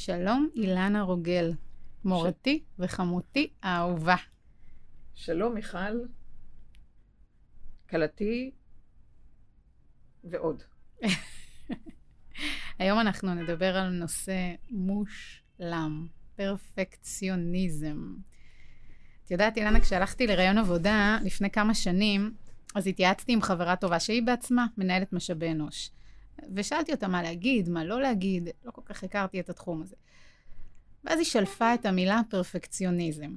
שלום, אילנה רוגל, מורתי ש... וחמותי האהובה. שלום, מיכל, כלתי ועוד. היום אנחנו נדבר על נושא מושלם, פרפקציוניזם. את יודעת, אילנה, כשהלכתי לראיון עבודה לפני כמה שנים, אז התייעצתי עם חברה טובה שהיא בעצמה מנהלת משאבי אנוש. ושאלתי אותה מה להגיד, מה לא להגיד, לא כל כך הכרתי את התחום הזה. ואז היא שלפה את המילה פרפקציוניזם.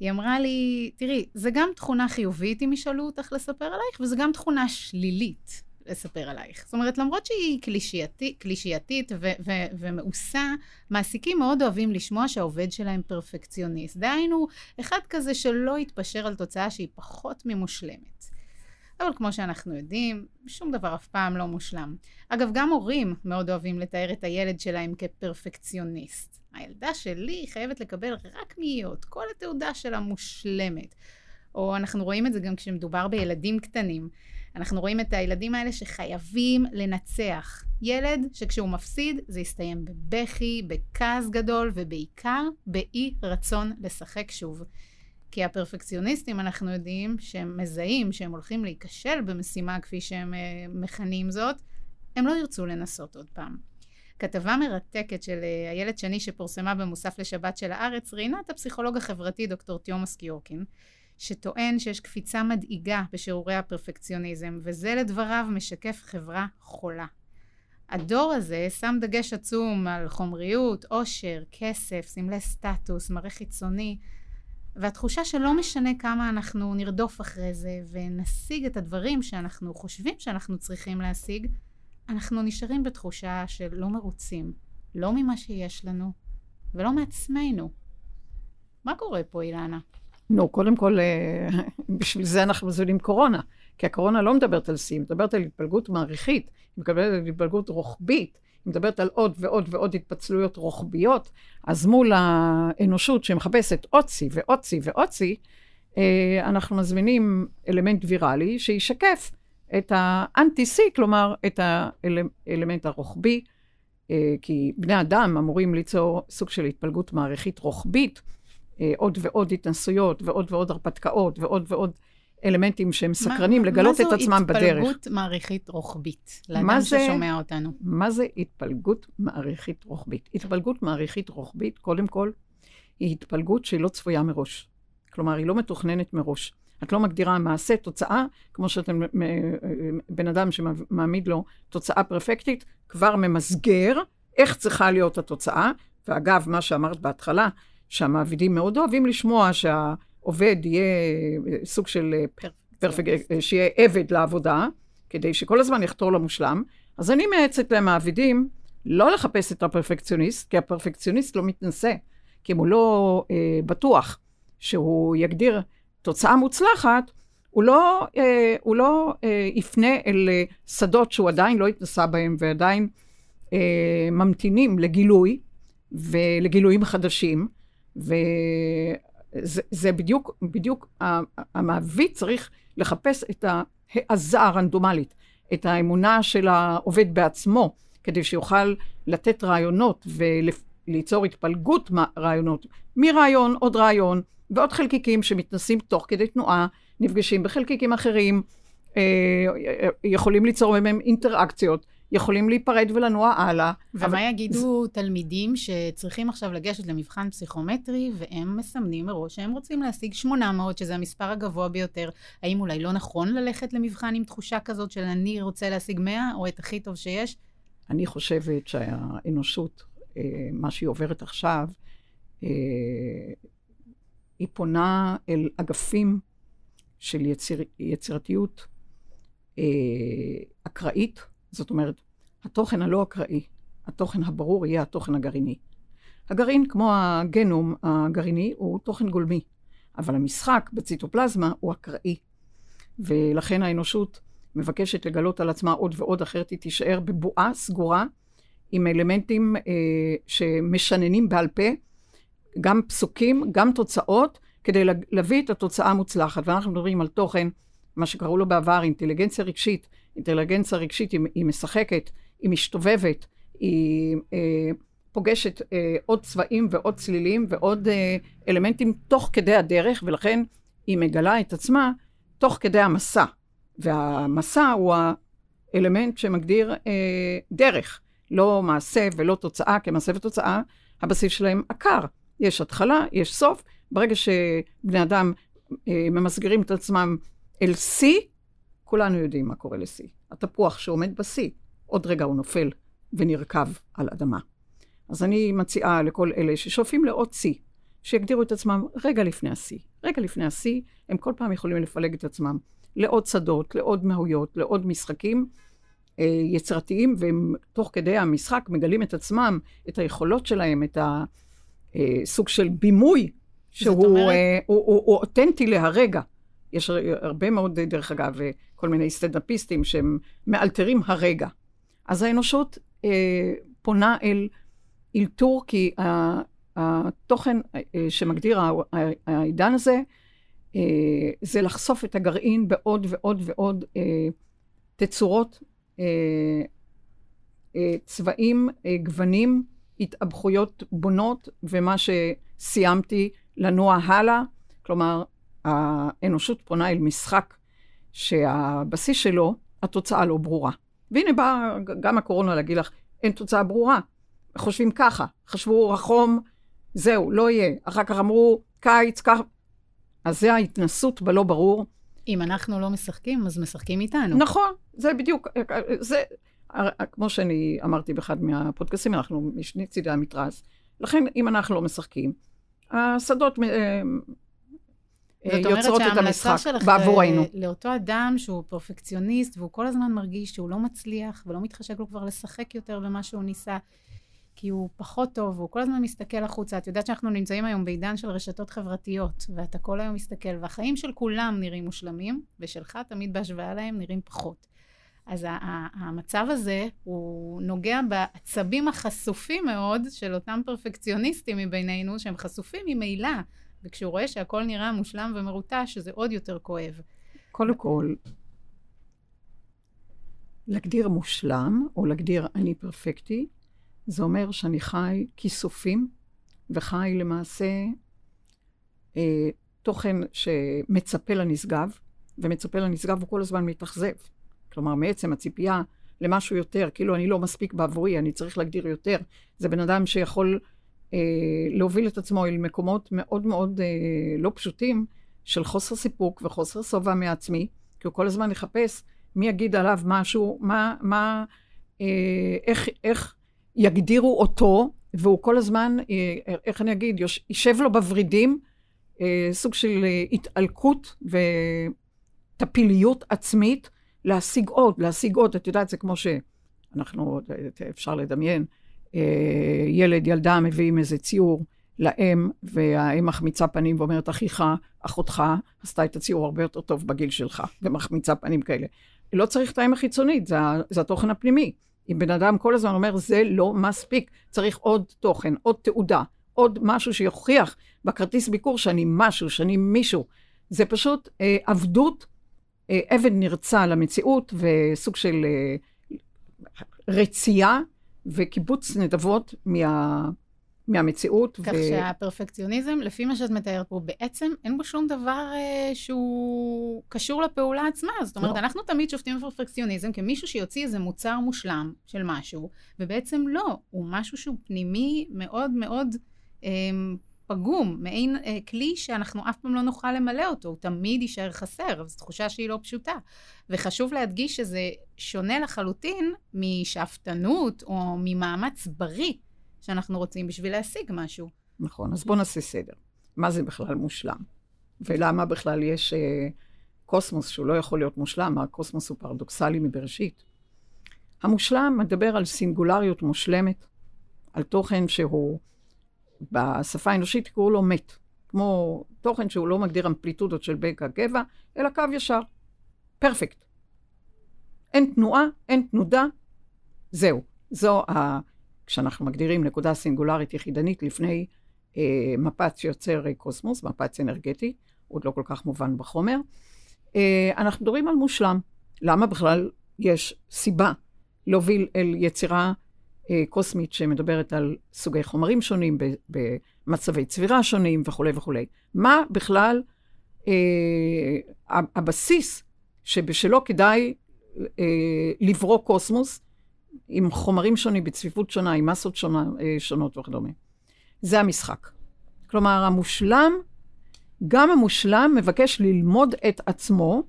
היא אמרה לי, תראי, זה גם תכונה חיובית אם ישאלו אותך לספר עלייך, וזה גם תכונה שלילית לספר עלייך. זאת אומרת, למרות שהיא קלישייתי, קלישייתית ו- ו- ומאוסה, מעסיקים מאוד אוהבים לשמוע שהעובד שלהם פרפקציוניסט. דהיינו, אחד כזה שלא יתפשר על תוצאה שהיא פחות ממושלמת. אבל כמו שאנחנו יודעים, שום דבר אף פעם לא מושלם. אגב, גם הורים מאוד אוהבים לתאר את הילד שלהם כפרפקציוניסט. הילדה שלי חייבת לקבל רק מאיות, כל התעודה שלה מושלמת. או אנחנו רואים את זה גם כשמדובר בילדים קטנים. אנחנו רואים את הילדים האלה שחייבים לנצח. ילד שכשהוא מפסיד זה יסתיים בבכי, בכעס גדול ובעיקר באי רצון לשחק שוב. כי הפרפקציוניסטים אנחנו יודעים שהם מזהים שהם הולכים להיכשל במשימה כפי שהם uh, מכנים זאת, הם לא ירצו לנסות עוד פעם. כתבה מרתקת של איילת שני שפורסמה במוסף לשבת של הארץ ראיינה את הפסיכולוג החברתי דוקטור תיומאס קיורקין שטוען שיש קפיצה מדאיגה בשיעורי הפרפקציוניזם וזה לדבריו משקף חברה חולה. הדור הזה שם דגש עצום על חומריות, עושר, כסף, סמלי סטטוס, מראה חיצוני והתחושה שלא משנה כמה אנחנו נרדוף אחרי זה ונשיג את הדברים שאנחנו חושבים שאנחנו צריכים להשיג, אנחנו נשארים בתחושה של לא מרוצים, לא ממה שיש לנו ולא מעצמנו. מה קורה פה, אילנה? נו, קודם כל, אה, בשביל זה אנחנו מזמינים קורונה. כי הקורונה לא מדברת על שיא, היא מדברת על התפלגות מעריכית, היא מדברת על התפלגות רוחבית, מדברת על עוד ועוד ועוד התפצלויות רוחביות, אז מול האנושות שמחפשת עוד שיא ועוד שיא ועוד שיא, אה, אנחנו מזמינים אלמנט ויראלי שישקף את האנטי-שיא, כלומר את האלמנט הרוחבי, אה, כי בני אדם אמורים ליצור סוג של התפלגות מעריכית רוחבית, אה, עוד ועוד התנסויות ועוד ועוד הרפתקאות ועוד ועוד אלמנטים שהם סקרנים מה, לגלות מה את עצמם בדרך. מה זו התפלגות מעריכית רוחבית, לאדם זה, ששומע אותנו? מה זה התפלגות מעריכית רוחבית? התפלגות מעריכית רוחבית, קודם כל, היא התפלגות שהיא לא צפויה מראש. כלומר, היא לא מתוכננת מראש. את לא מגדירה מעשה, תוצאה, כמו שאתם, בן אדם שמעמיד לו תוצאה פרפקטית, כבר ממסגר איך צריכה להיות התוצאה. ואגב, מה שאמרת בהתחלה, שהמעבידים מאוד אוהבים לשמוע שה... עובד יהיה אה, סוג של פרפקט, אה, שיהיה עבד לעבודה, כדי שכל הזמן יחתור למושלם, אז אני מייעצת למעבידים לא לחפש את הפרפקציוניסט, כי הפרפקציוניסט לא מתנשא, כי אם הוא לא אה, בטוח שהוא יגדיר תוצאה מוצלחת, הוא לא, אה, הוא לא אה, יפנה אל אה, שדות שהוא עדיין לא התנסה בהם ועדיין אה, ממתינים לגילוי ולגילויים חדשים. ו... זה, זה בדיוק, בדיוק המעביד צריך לחפש את ההעזה הרנדומלית, את האמונה של העובד בעצמו, כדי שיוכל לתת רעיונות וליצור התפלגות רעיונות, מרעיון, עוד רעיון, ועוד חלקיקים שמתנסים תוך כדי תנועה, נפגשים בחלקיקים אחרים, אה, יכולים ליצור מהם אינטראקציות. יכולים להיפרד ולנוע הלאה. ומה אבל... יגידו תלמידים שצריכים עכשיו לגשת למבחן פסיכומטרי, והם מסמנים מראש שהם רוצים להשיג 800, שזה המספר הגבוה ביותר. האם אולי לא נכון ללכת למבחן עם תחושה כזאת של אני רוצה להשיג 100, או את הכי טוב שיש? אני חושבת שהאנושות, אה, מה שהיא עוברת עכשיו, אה, היא פונה אל אגפים של יציר, יצירתיות אה, אקראית, זאת אומרת, התוכן הלא אקראי, התוכן הברור יהיה התוכן הגרעיני. הגרעין, כמו הגנום הגרעיני, הוא תוכן גולמי, אבל המשחק בציטופלזמה הוא אקראי. ולכן האנושות מבקשת לגלות על עצמה עוד ועוד, אחרת היא תישאר בבועה סגורה עם אלמנטים אה, שמשננים בעל פה, גם פסוקים, גם תוצאות, כדי להביא את התוצאה המוצלחת. ואנחנו מדברים על תוכן, מה שקראו לו בעבר אינטליגנציה רגשית. אינטליגנציה רגשית היא, היא משחקת, היא משתובבת, היא אה, פוגשת אה, עוד צבעים ועוד צלילים ועוד אה, אלמנטים תוך כדי הדרך, ולכן היא מגלה את עצמה תוך כדי המסע. והמסע הוא האלמנט שמגדיר אה, דרך, לא מעשה ולא תוצאה, כי מעשה ותוצאה, הבסיס שלהם עקר. יש התחלה, יש סוף. ברגע שבני אדם אה, ממסגרים את עצמם אל שיא, כולנו יודעים מה קורה לשיא. התפוח שעומד בשיא, עוד רגע הוא נופל ונרקב על אדמה. אז אני מציעה לכל אלה ששואפים לעוד שיא, שיגדירו את עצמם רגע לפני השיא. רגע לפני השיא, הם כל פעם יכולים לפלג את עצמם לעוד שדות, לעוד מהויות, לעוד משחקים אה, יצירתיים, והם תוך כדי המשחק מגלים את עצמם, את היכולות שלהם, את הסוג אה, של בימוי, שהוא אומרת... אה, הוא, הוא, הוא אותנטי להרגע. יש הרבה מאוד, דרך אגב, כל מיני סטנדאפיסטים שהם מאלתרים הרגע. אז האנושות אה, פונה אל אלתור, כי התוכן אה, שמגדיר העידן הזה, אה, זה לחשוף את הגרעין בעוד ועוד ועוד אה, תצורות, צבעים, גוונים, התאבכויות בונות, ומה שסיימתי לנוע הלאה. כלומר, האנושות פונה אל משחק שהבסיס שלו, התוצאה לא ברורה. והנה באה גם הקורונה להגיד לך, אין תוצאה ברורה. חושבים ככה, חשבו החום, זהו, לא יהיה. אחר כך אמרו, קיץ, ככה. אז זה ההתנסות בלא ברור. אם אנחנו לא משחקים, אז משחקים איתנו. נכון, זה בדיוק, זה, כמו שאני אמרתי באחד מהפודקאסים, אנחנו משני צידי המתרס. לכן, אם אנחנו לא משחקים, השדות אה, יוצרות את המשחק בעבורנו. זאת אומרת לאותו אדם שהוא פרפקציוניסט, והוא כל הזמן מרגיש שהוא לא מצליח, ולא מתחשק לו כבר לשחק יותר במה שהוא ניסה, כי הוא פחות טוב, והוא כל הזמן מסתכל החוצה. את יודעת שאנחנו נמצאים היום בעידן של רשתות חברתיות, ואתה כל היום מסתכל, והחיים של כולם נראים מושלמים, ושלך תמיד בהשוואה להם נראים פחות. אז המצב הזה, הוא נוגע בעצבים החשופים מאוד של אותם פרפקציוניסטים מבינינו, שהם חשופים ממילא, וכשהוא רואה שהכל נראה מושלם ומרוטש, זה עוד יותר כואב. קודם כל, להגדיר מושלם, או להגדיר אני פרפקטי, זה אומר שאני חי כיסופים, וחי למעשה אה, תוכן שמצפה לנשגב, ומצפה לנשגב הוא כל הזמן מתאכזב. כלומר, מעצם הציפייה למשהו יותר, כאילו אני לא מספיק בעבורי, אני צריך להגדיר יותר. זה בן אדם שיכול להוביל את עצמו אל מקומות מאוד מאוד אה, לא פשוטים של חוסר סיפוק וחוסר שובע מעצמי, כי הוא כל הזמן יחפש מי יגיד עליו משהו, מה, מה, אה, איך, איך יגדירו אותו, והוא כל הזמן, אה, איך אני אגיד, יישב לו בוורידים, אה, סוג של אה, התעלקות וטפיליות עצמית, להשיג עוד, להשיג עוד. את יודעת, זה כמו שאנחנו, אפשר לדמיין, ילד, ילדה מביאים איזה ציור לאם, והאם מחמיצה פנים ואומרת, אחיך, אחותך, עשתה את הציור הרבה יותר טוב בגיל שלך, ומחמיצה פנים כאלה. לא צריך את האם החיצונית, זה, זה התוכן הפנימי. אם בן אדם כל הזמן אומר, זה לא מספיק, צריך עוד תוכן, עוד תעודה, עוד משהו שיוכיח בכרטיס ביקור שאני משהו, שאני מישהו. זה פשוט אה, עבדות, אה, עבד נרצע למציאות וסוג של אה, רצייה וקיבוץ נדבות מה... מהמציאות. כך ו... שהפרפקציוניזם, לפי מה שאת מתארת פה, בעצם אין בו שום דבר אה, שהוא קשור לפעולה עצמה. זאת אומרת, לא. אנחנו תמיד שופטים בפרפקציוניזם כמישהו שיוציא איזה מוצר מושלם של משהו, ובעצם לא, הוא משהו שהוא פנימי מאוד מאוד אה, פגום, מעין אה, כלי שאנחנו אף פעם לא נוכל למלא אותו, הוא תמיד יישאר חסר, זו תחושה שהיא לא פשוטה. וחשוב להדגיש שזה שונה לחלוטין משאפתנות או ממאמץ בריא. שאנחנו רוצים בשביל להשיג משהו. נכון, אז בואו נעשה סדר. מה זה בכלל מושלם? ולמה בכלל יש אה, קוסמוס שהוא לא יכול להיות מושלם? הקוסמוס הוא פרדוקסלי מבראשית. המושלם מדבר על סינגולריות מושלמת, על תוכן שהוא, בשפה האנושית קראו לו מת. כמו תוכן שהוא לא מגדיר אמפליטודות של בקע גבע, אלא קו ישר. פרפקט. אין תנועה, אין תנודה, זהו. זו ה... כשאנחנו מגדירים נקודה סינגולרית יחידנית לפני אה, מפץ שיוצר קוסמוס, מפץ אנרגטי, עוד לא כל כך מובן בחומר, אה, אנחנו מדברים על מושלם. למה בכלל יש סיבה להוביל אל יצירה קוסמית שמדברת על סוגי חומרים שונים, במצבי צבירה שונים וכולי וכולי. מה בכלל אה, הבסיס שבשלו כדאי אה, לברוא קוסמוס עם חומרים שונים, בצפיפות שונה, עם מסות שונה, אה, שונות וכדומה. זה המשחק. כלומר, המושלם, גם המושלם מבקש ללמוד את עצמו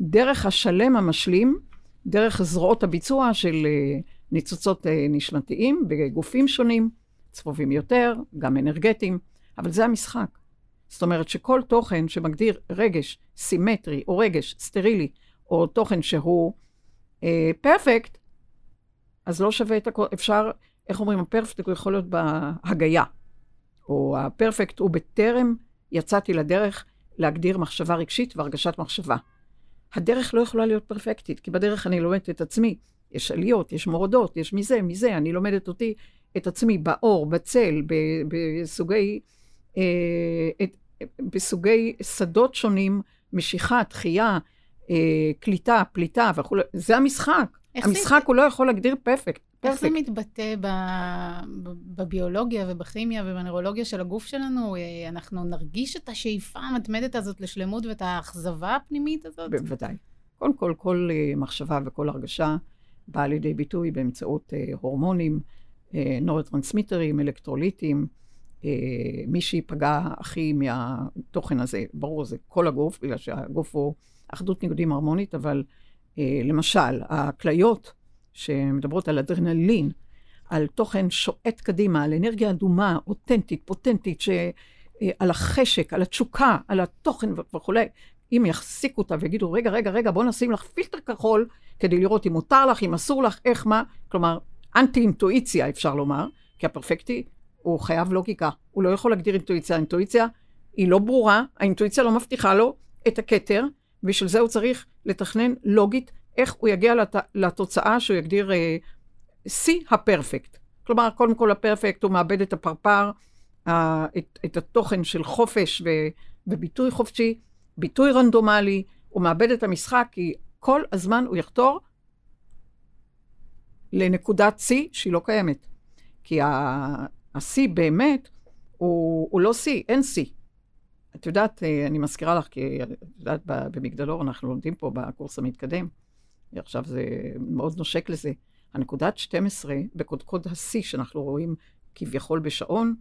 דרך השלם המשלים, דרך זרועות הביצוע של אה, ניצוצות אה, נשמתיים בגופים שונים, צפובים יותר, גם אנרגטיים, אבל זה המשחק. זאת אומרת שכל תוכן שמגדיר רגש סימטרי, או רגש סטרילי, או תוכן שהוא פרפקט, אה, אז לא שווה את הכל. אפשר, איך אומרים, הפרפקט הוא יכול להיות בהגייה, או הפרפקט הוא בטרם יצאתי לדרך להגדיר מחשבה רגשית והרגשת מחשבה. הדרך לא יכולה להיות פרפקטית, כי בדרך אני לומדת את עצמי. יש עליות, יש מורדות, יש מזה, מזה, אני לומדת אותי, את עצמי, באור, בצל, בסוגי, אה, את, בסוגי שדות שונים, משיכה, דחייה, אה, קליטה, פליטה וכולי. זה המשחק. המשחק זה... הוא לא יכול להגדיר פרפקט. איך זה מתבטא ב... בביולוגיה ובכימיה ובנוירולוגיה של הגוף שלנו? אה, אנחנו נרגיש את השאיפה המתמדת הזאת לשלמות ואת האכזבה הפנימית הזאת? בוודאי. קודם כל, כל אה, מחשבה וכל הרגשה באה לידי ביטוי באמצעות הורמונים, נורוטרנסמיטרים, אלקטרוליטים. מי שייפגע הכי מהתוכן הזה, ברור, זה כל הגוף, בגלל שהגוף הוא אחדות ניגודים הרמונית, אבל אה, למשל, הכליות שמדברות על אדרנלין, על תוכן שועט קדימה, על אנרגיה אדומה, אותנטית, פוטנטית, ש... אה, על החשק, על התשוקה, על התוכן וכולי, אם יחזיקו אותה ויגידו, רגע, רגע, רגע, בוא נשים לך פילטר כחול, כדי לראות אם מותר לך, אם אסור לך, איך, מה, כלומר, אנטי-אינטואיציה, אפשר לומר, כי הפרפקטי הוא חייב לוגיקה, הוא לא יכול להגדיר אינטואיציה, האינטואיציה היא לא ברורה, האינטואיציה לא מבטיחה לו את הכתר, בשביל זה הוא צריך לתכנן לוגית איך הוא יגיע לת... לתוצאה שהוא יגדיר אה, שיא uh, הפרפקט. כלומר, קודם כל הפרפקט הוא מאבד את הפרפר, uh, את, את התוכן של חופש ו, וביטוי חופשי, ביטוי רנדומלי, הוא מאבד את המשחק כי כל הזמן הוא יחתור לנקודת שיא שהיא לא קיימת. כי השיא באמת הוא, הוא לא שיא, אין שיא. את יודעת, אה, אני מזכירה לך, כי את יודעת, במגדלור אנחנו לומדים פה בקורס המתקדם, עכשיו זה מאוד נושק לזה. הנקודת 12 בקודקוד השיא שאנחנו רואים כביכול בשעון,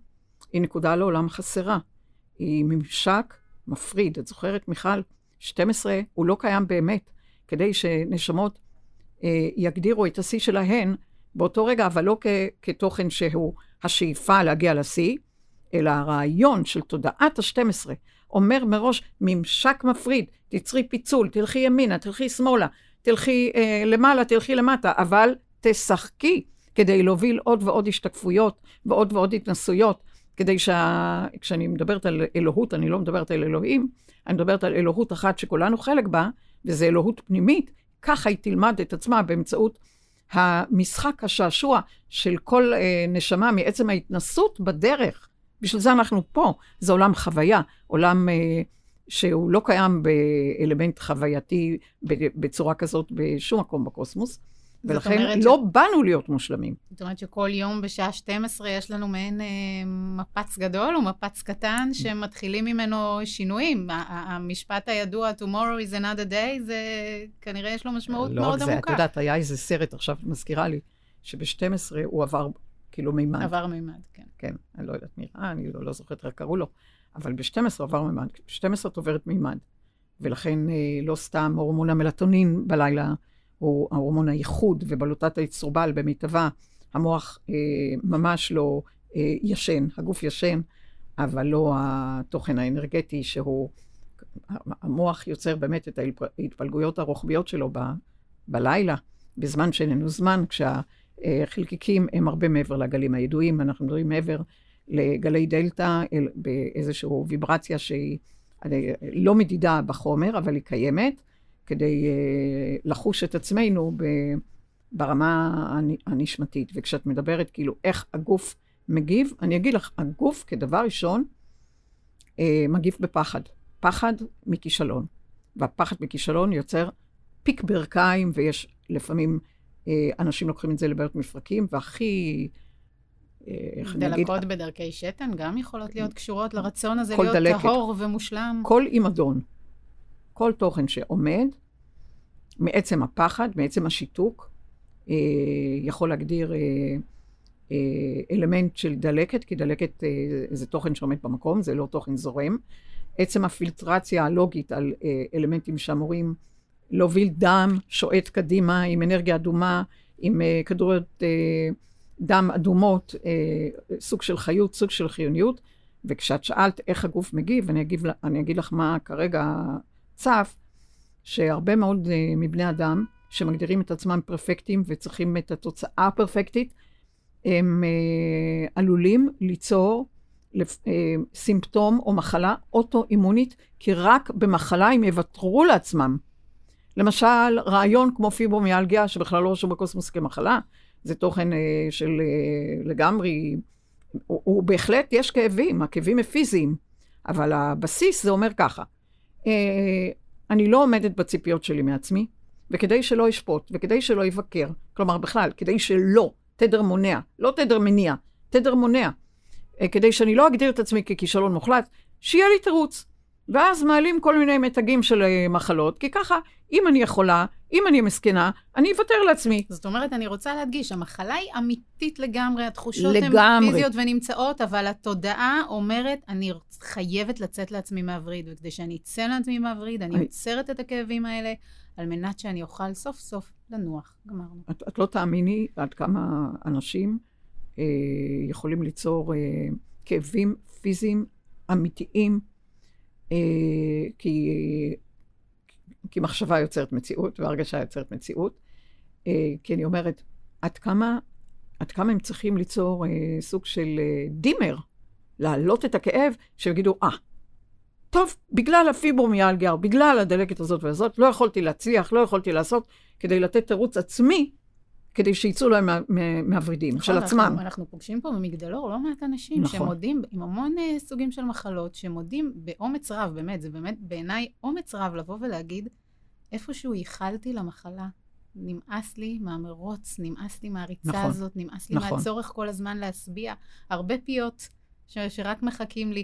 היא נקודה לעולם חסרה. היא ממשק מפריד. את זוכרת, מיכל? 12 הוא לא קיים באמת, כדי שנשמות אה, יגדירו את השיא שלהן באותו רגע, אבל לא כ- כתוכן שהוא השאיפה להגיע לשיא, אלא הרעיון של תודעת ה-12 אומר מראש ממשק מפריד, תצרי פיצול, תלכי ימינה, תלכי שמאלה, תלכי אה, למעלה, תלכי למטה, אבל תשחקי כדי להוביל עוד ועוד השתקפויות ועוד ועוד התנסויות, כדי שכשאני. מדברת על אלוהות, אני לא מדברת על אלוהים, אני מדברת על אלוהות אחת שכולנו חלק בה, וזה אלוהות פנימית, ככה היא תלמד את עצמה באמצעות המשחק, השעשוע של כל אה, נשמה מעצם ההתנסות בדרך. בשביל זה אנחנו פה. זה עולם חוויה, עולם אה, שהוא לא קיים באלמנט חווייתי בצורה כזאת בשום מקום בקוסמוס. ולכן לא ש... באנו להיות מושלמים. זאת אומרת שכל יום בשעה 12 יש לנו מעין אה, מפץ גדול או מפץ קטן שמתחילים ממנו שינויים. המשפט הידוע, tomorrow is another day, זה כנראה יש לו משמעות לא מאוד זה, עמוקה. לא רק זה, את יודעת, היה איזה סרט, עכשיו מזכירה לי, שב-12 הוא עבר כאילו מימד. עבר מימד, כן. כן, אני לא יודעת מי ראה, אני לא, לא זוכרת איך קראו לו, אבל ב-12 עבר מימד, ב-12 את עוברת מימד. ולכן אה, לא סתם הורמון המלטונין בלילה הוא ההורמון הייחוד, ובלוטת האצטרובל במיטבה, המוח אה, ממש לא אה, ישן, הגוף ישן, אבל לא התוכן האנרגטי שהוא, המוח יוצר באמת את ההתפלגויות הרוחביות שלו ב, בלילה, בזמן שאיננו זמן, כשה... חלקיקים הם הרבה מעבר לגלים הידועים, אנחנו מדברים מעבר לגלי דלתא, באיזושהי ויברציה שהיא לא מדידה בחומר, אבל היא קיימת, כדי אה, לחוש את עצמנו ברמה הנשמתית. וכשאת מדברת כאילו איך הגוף מגיב, אני אגיד לך, הגוף כדבר ראשון אה, מגיב בפחד. פחד מכישלון. והפחד מכישלון יוצר פיק ברכיים, ויש לפעמים אה, אנשים לוקחים את זה לבעיות מפרקים, והכי, איך אני אגיד, דלקות בדרכי שתן גם יכולות להיות קשורות לרצון הזה להיות דלקת. טהור ומושלם. כל אימדון, כל תוכן שעומד, מעצם הפחד, מעצם השיתוק, אה, יכול להגדיר אה, אה, אלמנט של דלקת, כי דלקת אה, זה תוכן שעומד במקום, זה לא תוכן זורם. עצם הפילטרציה הלוגית על אה, אלמנטים שאמורים להוביל דם שועט קדימה עם אנרגיה אדומה, עם אה, כדוריות אה, דם אדומות, אה, סוג של חיות, סוג של חיוניות. וכשאת שאלת איך הגוף מגיב, אני אגיד, אני אגיד לך מה כרגע צף, שהרבה מאוד uh, מבני אדם שמגדירים את עצמם פרפקטים וצריכים את התוצאה הפרפקטית, הם uh, עלולים ליצור לפ, uh, סימפטום או מחלה אוטואימונית, כי רק במחלה הם יוותרו לעצמם. למשל, רעיון כמו פיברומיאלגיה, שבכלל לא רשום בקוסמוס כמחלה, זה תוכן uh, של uh, לגמרי, הוא, הוא בהחלט, יש כאבים, הכאבים הם פיזיים, אבל הבסיס זה אומר ככה, אני לא עומדת בציפיות שלי מעצמי, וכדי שלא אשפוט, וכדי שלא יבקר, כלומר בכלל, כדי שלא, תדר מונע, לא תדר מניע, תדר מונע, אה, כדי שאני לא אגדיר את עצמי ככישלון מוחלט, שיהיה לי תירוץ. ואז מעלים כל מיני מתגים של אה, מחלות, כי ככה, אם אני יכולה, אם אני מסכנה, אני אוותר לעצמי. זאת אומרת, אני רוצה להדגיש, המחלה היא אמיתית לגמרי, התחושות לגמרי. הן פיזיות ונמצאות, אבל התודעה אומרת, אני חייבת לצאת לעצמי מהווריד, וכדי שאני אצא לעצמי מהווריד, אני אני- עוצרת את הכאבים האלה, על מנת שאני אוכל סוף סוף לנוח. גמרנו. את, את לא תאמיני עד כמה אנשים אה, יכולים ליצור אה, כאבים פיזיים אמיתיים, אה, כי, כי מחשבה יוצרת מציאות והרגשה יוצרת מציאות. אה, כי אני אומרת, עד כמה, עד כמה הם צריכים ליצור אה, סוג של אה, דימר, להעלות את הכאב, שיגידו, אה, טוב, בגלל הפיברומיאלגיה, בגלל הדלקת הזאת והזאת, לא יכולתי להצליח, לא יכולתי לעשות, כדי לתת תירוץ עצמי, כדי שיצאו להם מה- מה- מהוורידים של נכון, עצמם. אנחנו, אנחנו פוגשים פה במגדלור לא מעט אנשים נכון. שמודים עם המון uh, סוגים של מחלות, שמודים באומץ רב, באמת, זה באמת בעיניי אומץ רב לבוא ולהגיד, איפשהו ייחלתי למחלה. נמאס לי מהמרוץ, נמאס לי מהריצה נכון, הזאת, נמאס לי נכון. מהצורך כל הזמן להשביע. הרבה פיות ש- שרק מחכים לי.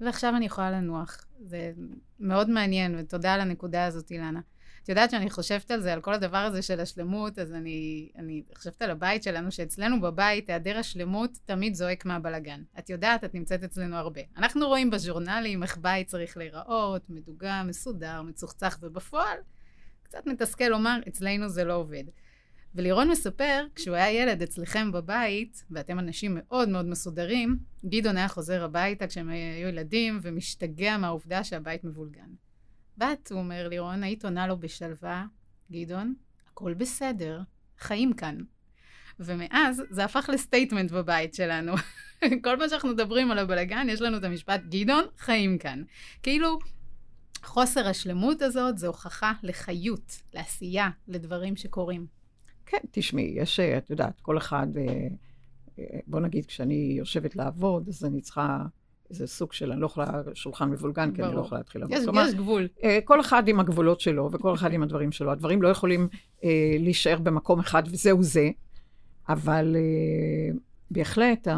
ועכשיו אני יכולה לנוח. זה מאוד מעניין, ותודה על הנקודה הזאת, אילנה. את יודעת שאני חושבת על זה, על כל הדבר הזה של השלמות, אז אני, אני חושבת על הבית שלנו, שאצלנו בבית, היעדר השלמות תמיד זועק מהבלגן. את יודעת, את נמצאת אצלנו הרבה. אנחנו רואים בז'ורנלים איך בית צריך להיראות, מדוגם, מסודר, מצוחצח, ובפועל, קצת מתסכל לומר, אצלנו זה לא עובד. ולירון מספר, כשהוא היה ילד אצלכם בבית, ואתם אנשים מאוד מאוד מסודרים, גדעון היה חוזר הביתה כשהם היו ילדים, ומשתגע מהעובדה שהבית מבולגן. ואת, הוא אומר לירון, היית עונה לו בשלווה, גדעון, הכל בסדר, חיים כאן. ומאז זה הפך לסטייטמנט בבית שלנו. כל פעם שאנחנו מדברים על הבלגן, יש לנו את המשפט, גדעון, חיים כאן. כאילו, חוסר השלמות הזאת זה הוכחה לחיות, לעשייה, לדברים שקורים. כן, תשמעי, יש, את יודעת, כל אחד, אה, אה, בוא נגיד, כשאני יושבת לעבוד, אז אני צריכה איזה סוג של, אני לא יכולה, שולחן מבולגן, כי אני לא. יכולה להתחיל לעבוד. יש, כלומר, יש גבול. אה, כל אחד עם הגבולות שלו, וכל אחד עם הדברים שלו. הדברים לא יכולים אה, להישאר במקום אחד, וזהו זה, אבל אה, בהחלט, אה,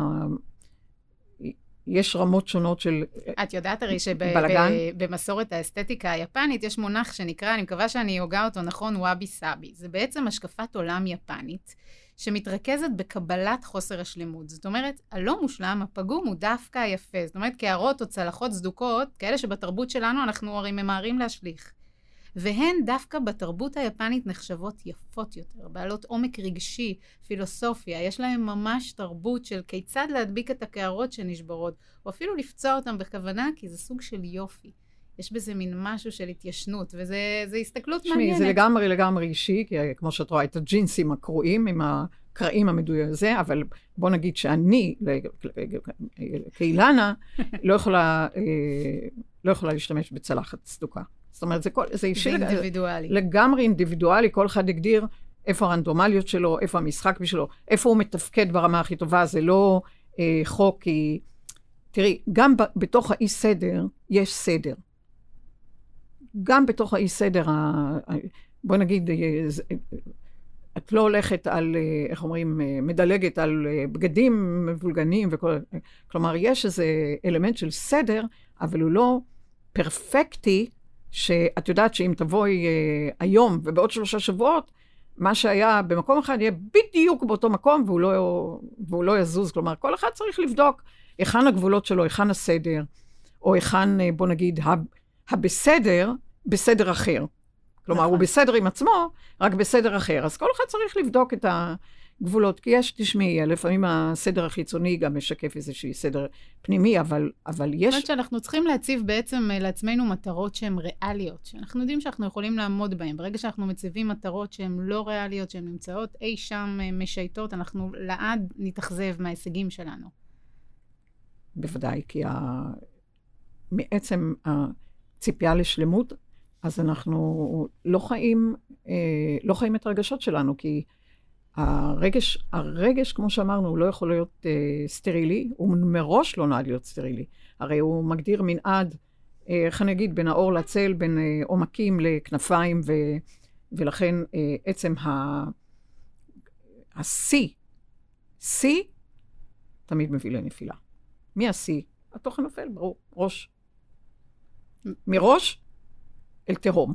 יש רמות שונות של... את יודעת הרי? שבמסורת האסתטיקה היפנית יש מונח שנקרא, אני מקווה שאני הוגה אותו נכון, וואבי סאבי. זה בעצם השקפת עולם יפנית, שמתרכזת בקבלת חוסר השלמות. זאת אומרת, הלא מושלם, הפגום, הוא דווקא היפה. זאת אומרת, קערות או צלחות סדוקות, כאלה שבתרבות שלנו אנחנו הרי ממהרים להשליך. והן דווקא בתרבות היפנית נחשבות יפות יותר, בעלות עומק רגשי, פילוסופיה, יש להן ממש תרבות של כיצד להדביק את הקערות שנשברות, או אפילו לפצוע אותן בכוונה, כי זה סוג של יופי. יש בזה מין משהו של התיישנות, וזו הסתכלות תשמעי, מעניינת. זה לגמרי לגמרי אישי, כי אה, כמו שאת רואה, את הג'ינסים הקרועים עם הקרעים המדויק הזה, אבל בוא נגיד שאני, כאילנה, לא יכולה, אה, לא יכולה להשתמש בצלחת סדוקה. זאת אומרת, זה, כל, זה אישי, זה אינדיבידואלי. לגמרי אינדיבידואלי, כל אחד הגדיר איפה הרנדומליות שלו, איפה המשחק בשבילו, איפה הוא מתפקד ברמה הכי טובה, זה לא אה, חוק, כי... תראי, גם ב, בתוך האי סדר יש סדר. גם בתוך האי סדר, ה, בוא נגיד, אה, זה- את לא הולכת על, אה, איך אומרים, אה, מדלגת על אה, בגדים מבולגנים וכל... כלומר, יש איזה אלמנט של סדר, אבל הוא לא פרפקטי, שאת יודעת שאם תבואי היום ובעוד שלושה שבועות, מה שהיה במקום אחד יהיה בדיוק באותו מקום והוא לא, והוא לא יזוז. כלומר, כל אחד צריך לבדוק היכן הגבולות שלו, היכן הסדר, או היכן, בוא נגיד, הבסדר, בסדר אחר. כלומר, נכון. הוא בסדר עם עצמו, רק בסדר אחר. אז כל אחד צריך לבדוק את הגבולות, כי יש, תשמעי, לפעמים הסדר החיצוני גם משקף איזשהי סדר פנימי, אבל, אבל יש... זאת אומרת שאנחנו צריכים להציב בעצם אה, לעצמנו מטרות שהן ריאליות, שאנחנו יודעים שאנחנו יכולים לעמוד בהן. ברגע שאנחנו מציבים מטרות שהן לא ריאליות, שהן נמצאות אי שם אה, משייטות, אנחנו לעד נתאכזב מההישגים שלנו. בוודאי, כי ה... מעצם הציפייה לשלמות, אז אנחנו לא חיים, אה, לא חיים את הרגשות שלנו, כי הרגש, הרגש, כמו שאמרנו, הוא לא יכול להיות אה, סטרילי, הוא מראש לא נועד להיות סטרילי. הרי הוא מגדיר מנעד, אה, איך אני אגיד, בין האור לצל, בין עומקים לכנפיים, ו, ולכן עצם השיא, שיא תמיד מביא לנפילה. מי השיא? התוכן נופל, ברור, ראש. מראש אל תהום.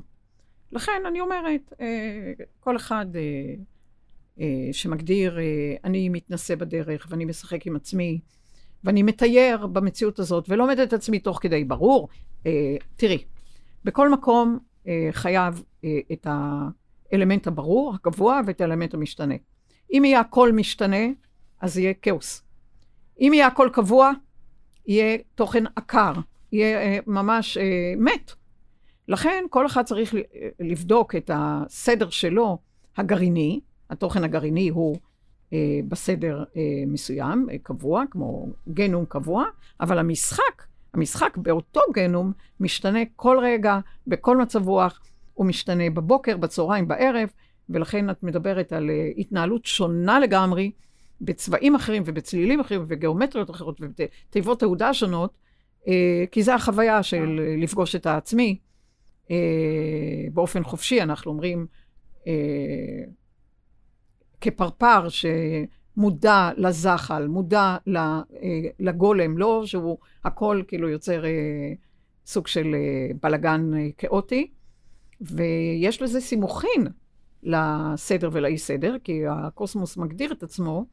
לכן אני אומרת, אה, כל אחד אה, אה, שמגדיר, אני מתנשא בדרך ואני משחק עם עצמי, ואני מתייר במציאות הזאת ולא עומד את עצמי תוך כדי, ברור. תראי, בכל מקום חייב את האלמנט הברור, הקבוע, ואת האלמנט המשתנה. אם יהיה הכל משתנה, אז יהיה כאוס. אם יהיה הכל קבוע, יהיה תוכן עקר, יהיה ממש מת. לכן כל אחד צריך לבדוק את הסדר שלו הגרעיני, התוכן הגרעיני הוא אה, בסדר אה, מסוים, אה, קבוע, כמו גנום קבוע, אבל המשחק, המשחק באותו גנום משתנה כל רגע, בכל מצב רוח, הוא משתנה בבוקר, בצהריים, בערב, ולכן את מדברת על אה, התנהלות שונה לגמרי, בצבעים אחרים ובצלילים אחרים ובגיאומטריות אחרות ובתיבות תעודה שונות, אה, כי זו החוויה של אה, לפגוש את העצמי. אה, באופן חופשי, אנחנו אומרים, אה, כפרפר שמודע לזחל, מודע אה, לגולם, לא שהוא הכל כאילו יוצר אה, סוג של אה, בלגן אה, כאוטי, ויש לזה סימוכין לסדר ולאי סדר, כי הקוסמוס מגדיר את עצמו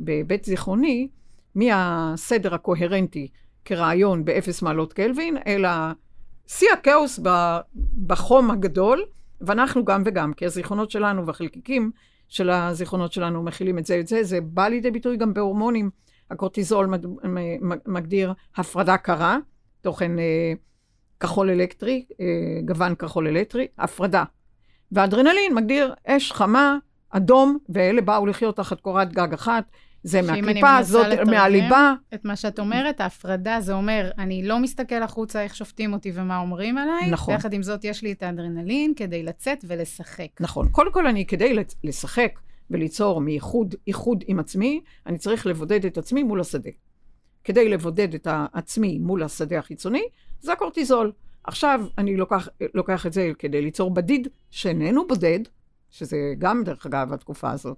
בבית זיכרוני מהסדר הקוהרנטי כרעיון באפס מעלות קלווין, אלא שיא הכאוס בחום הגדול, ואנחנו גם וגם, כי הזיכרונות שלנו והחלקיקים של הזיכרונות שלנו מכילים את זה את זה, זה בא לידי ביטוי גם בהורמונים. הקורטיזול מגדיר הפרדה קרה, תוכן אה, כחול אלקטרי, אה, גוון כחול אלקטרי, הפרדה. והאדרנלין מגדיר אש חמה, אדום, ואלה באו לחיות תחת קורת גג אחת, זה מהקליפה, זאת מהליבה. את מה שאת אומרת, ההפרדה זה אומר, אני לא מסתכל החוצה איך שופטים אותי ומה אומרים עליי. נכון. ויחד עם זאת, יש לי את האדרנלין כדי לצאת ולשחק. נכון. קודם כל, אני כדי לשחק וליצור מאיחוד, איחוד עם עצמי, אני צריך לבודד את עצמי מול השדה. כדי לבודד את עצמי מול השדה החיצוני, זה הקורטיזול. עכשיו, אני לוקח, לוקח את זה כדי ליצור בדיד שאיננו בודד, שזה גם, דרך אגב, התקופה הזאת,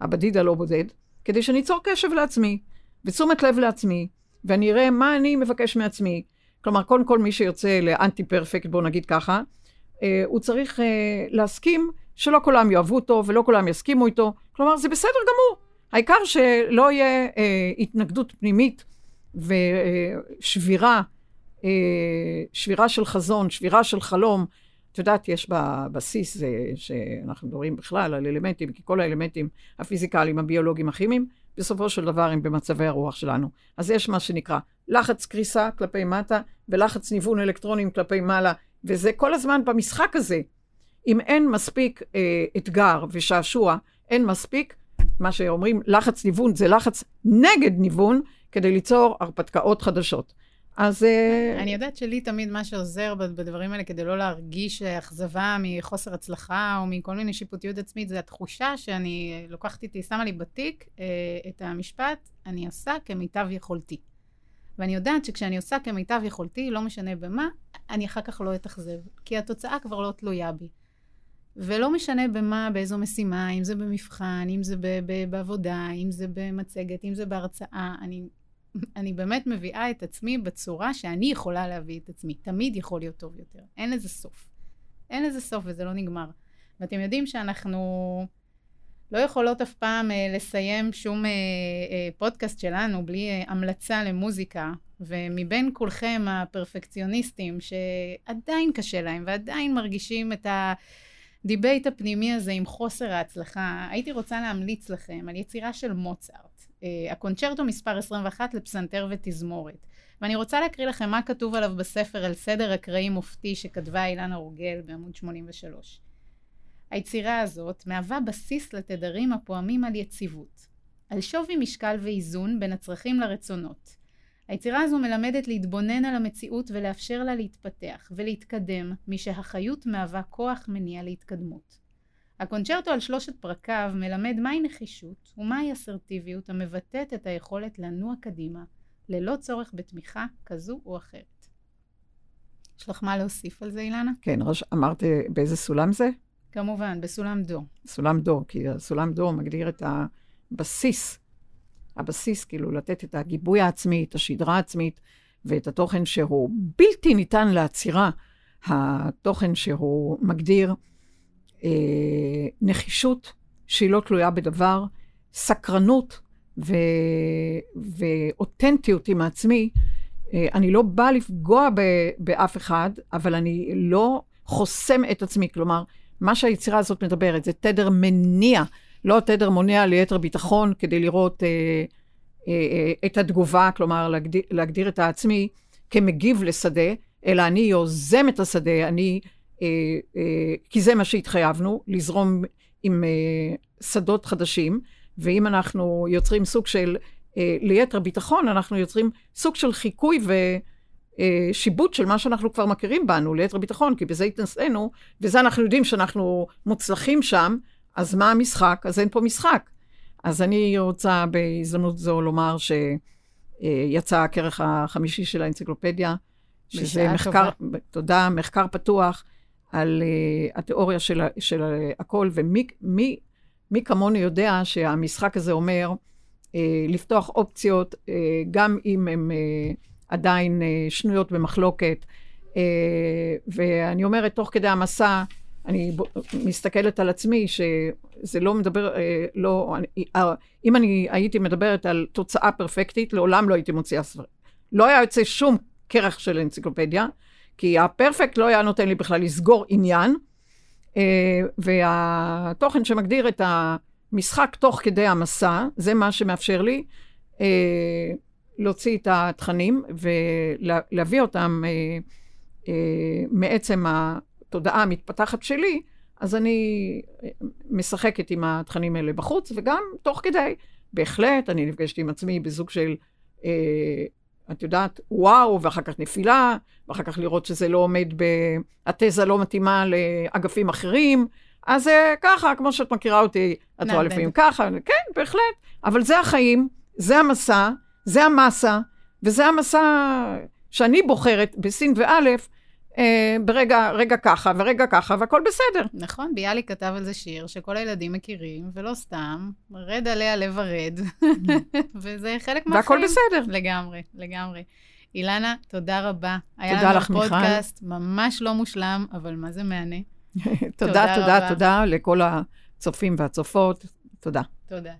הבדיד הלא בודד, כדי שאני אצור קשב לעצמי, ותשומת לב לעצמי, ואני אראה מה אני מבקש מעצמי. כלומר, קודם כל מי שיוצא לאנטי פרפקט, בואו נגיד ככה, אה, הוא צריך אה, להסכים שלא כולם יאהבו אותו ולא כולם יסכימו איתו. כלומר, זה בסדר גמור. העיקר שלא יהיה אה, התנגדות פנימית ושבירה, אה, שבירה של חזון, שבירה של חלום. את יודעת, יש בבסיס, זה, שאנחנו מדברים בכלל על אלמנטים, כי כל האלמנטים הפיזיקליים, הביולוגיים, הכימיים, בסופו של דבר הם במצבי הרוח שלנו. אז יש מה שנקרא לחץ קריסה כלפי מטה, ולחץ ניוון אלקטרונים כלפי מעלה, וזה כל הזמן במשחק הזה. אם אין מספיק אה, אתגר ושעשוע, אין מספיק, מה שאומרים לחץ ניוון, זה לחץ נגד ניוון, כדי ליצור הרפתקאות חדשות. אז... אה, אני יודעת שלי תמיד מה שעוזר בדברים האלה כדי לא להרגיש אכזבה מחוסר הצלחה או מכל מיני שיפוטיות עצמית, זה התחושה שאני לוקחת איתי, שמה לי בתיק אה, את המשפט, אני עושה כמיטב יכולתי. ואני יודעת שכשאני עושה כמיטב יכולתי, לא משנה במה, אני אחר כך לא אתאכזב, כי התוצאה כבר לא תלויה בי. ולא משנה במה, באיזו משימה, אם זה במבחן, אם זה בעבודה, אם זה במצגת, אם זה בהרצאה, אני, אני באמת מביאה את עצמי בצורה שאני יכולה להביא את עצמי. תמיד יכול להיות טוב יותר. אין לזה סוף. אין לזה סוף וזה לא נגמר. ואתם יודעים שאנחנו לא יכולות אף פעם אה, לסיים שום אה, אה, פודקאסט שלנו בלי אה, המלצה למוזיקה, ומבין כולכם הפרפקציוניסטים שעדיין קשה להם ועדיין מרגישים את ה debate הפנימי הזה עם חוסר ההצלחה, הייתי רוצה להמליץ לכם על יצירה של מוצרט, אה, הקונצ'רטו מספר 21 לפסנתר ותזמורת. ואני רוצה להקריא לכם מה כתוב עליו בספר על סדר אקראי מופתי שכתבה אילנה אורגל בעמוד 83. היצירה הזאת מהווה בסיס לתדרים הפועמים על יציבות, על שווי משקל ואיזון בין הצרכים לרצונות. היצירה הזו מלמדת להתבונן על המציאות ולאפשר לה להתפתח ולהתקדם, משהחיות מהווה כוח מניע להתקדמות. הקונצ'רטו על שלושת פרקיו מלמד מהי נחישות ומהי אסרטיביות המבטאת את היכולת לנוע קדימה, ללא צורך בתמיכה כזו או אחרת. יש לך מה להוסיף על זה, אילנה? כן, ראש, אמרת באיזה סולם זה? כמובן, בסולם דו. סולם דו, כי הסולם דו מגדיר את הבסיס, הבסיס, כאילו לתת את הגיבוי העצמי, את השדרה העצמית ואת התוכן שהוא בלתי ניתן לעצירה, התוכן שהוא מגדיר אה, נחישות שהיא לא תלויה בדבר, סקרנות ו... ואותנטיות עם עצמי. אה, אני לא באה לפגוע ב... באף אחד, אבל אני לא חוסם את עצמי. כלומר, מה שהיצירה הזאת מדברת זה תדר מניע, לא תדר מונע ליתר ביטחון כדי לראות אה, אה, אה, את התגובה, כלומר להגדיר, להגדיר את העצמי כמגיב לשדה, אלא אני יוזם את השדה, אני, אה, אה, כי זה מה שהתחייבנו, לזרום עם אה, שדות חדשים, ואם אנחנו יוצרים סוג של, אה, ליתר ביטחון, אנחנו יוצרים סוג של חיקוי ו... אה, שיבוט של מה שאנחנו כבר מכירים בנו, ליתר ביטחון, כי בזה התנסינו, וזה אנחנו יודעים שאנחנו מוצלחים שם, אז מה המשחק? אז אין פה משחק. אז אני רוצה בהזדמנות זו לומר שיצא הכרך החמישי של האנציקלופדיה, שזה מחקר, טובה. תודה, מחקר פתוח על uh, התיאוריה של, של הכל, ומי מי, מי כמוני יודע שהמשחק הזה אומר uh, לפתוח אופציות, uh, גם אם. Uh, עדיין אה, שנויות במחלוקת. אה, ואני אומרת, תוך כדי המסע, אני מסתכלת על עצמי, שזה לא מדבר, אה, לא, אני, אם אני הייתי מדברת על תוצאה פרפקטית, לעולם לא הייתי מוציאה ספרים. לא היה יוצא שום כרך של אנציקלופדיה, כי הפרפקט לא היה נותן לי בכלל לסגור עניין, והתוכן שמגדיר את המשחק תוך כדי המסע, זה מה שמאפשר לי להוציא את התכנים ולהביא אותם אה, אה, מעצם התודעה המתפתחת שלי, אז אני אה, משחקת עם התכנים האלה בחוץ, וגם תוך כדי, בהחלט, אני נפגשת עם עצמי בזוג של, אה, את יודעת, וואו, ואחר כך נפילה, ואחר כך לראות שזה לא עומד, ב... התזה לא מתאימה לאגפים אחרים. אז זה ככה, כמו שאת מכירה אותי, את רואה לפעמים ככה, כן, בהחלט, אבל זה החיים, זה המסע, זה המסה, וזה המסע שאני בוחרת בסין ואלף, אה, ברגע רגע ככה ורגע ככה, והכל בסדר. נכון, ביאליק כתב על זה שיר שכל הילדים מכירים, ולא סתם, רד עליה לב הרד, וזה חלק מהחיים. והכל בסדר. לגמרי, לגמרי. אילנה, תודה רבה. תודה לך, מיכל. היה לנו פודקאסט ממש לא מושלם, אבל מה זה מהנה. תודה, תודה, תודה, תודה לכל הצופים והצופות. תודה. תודה.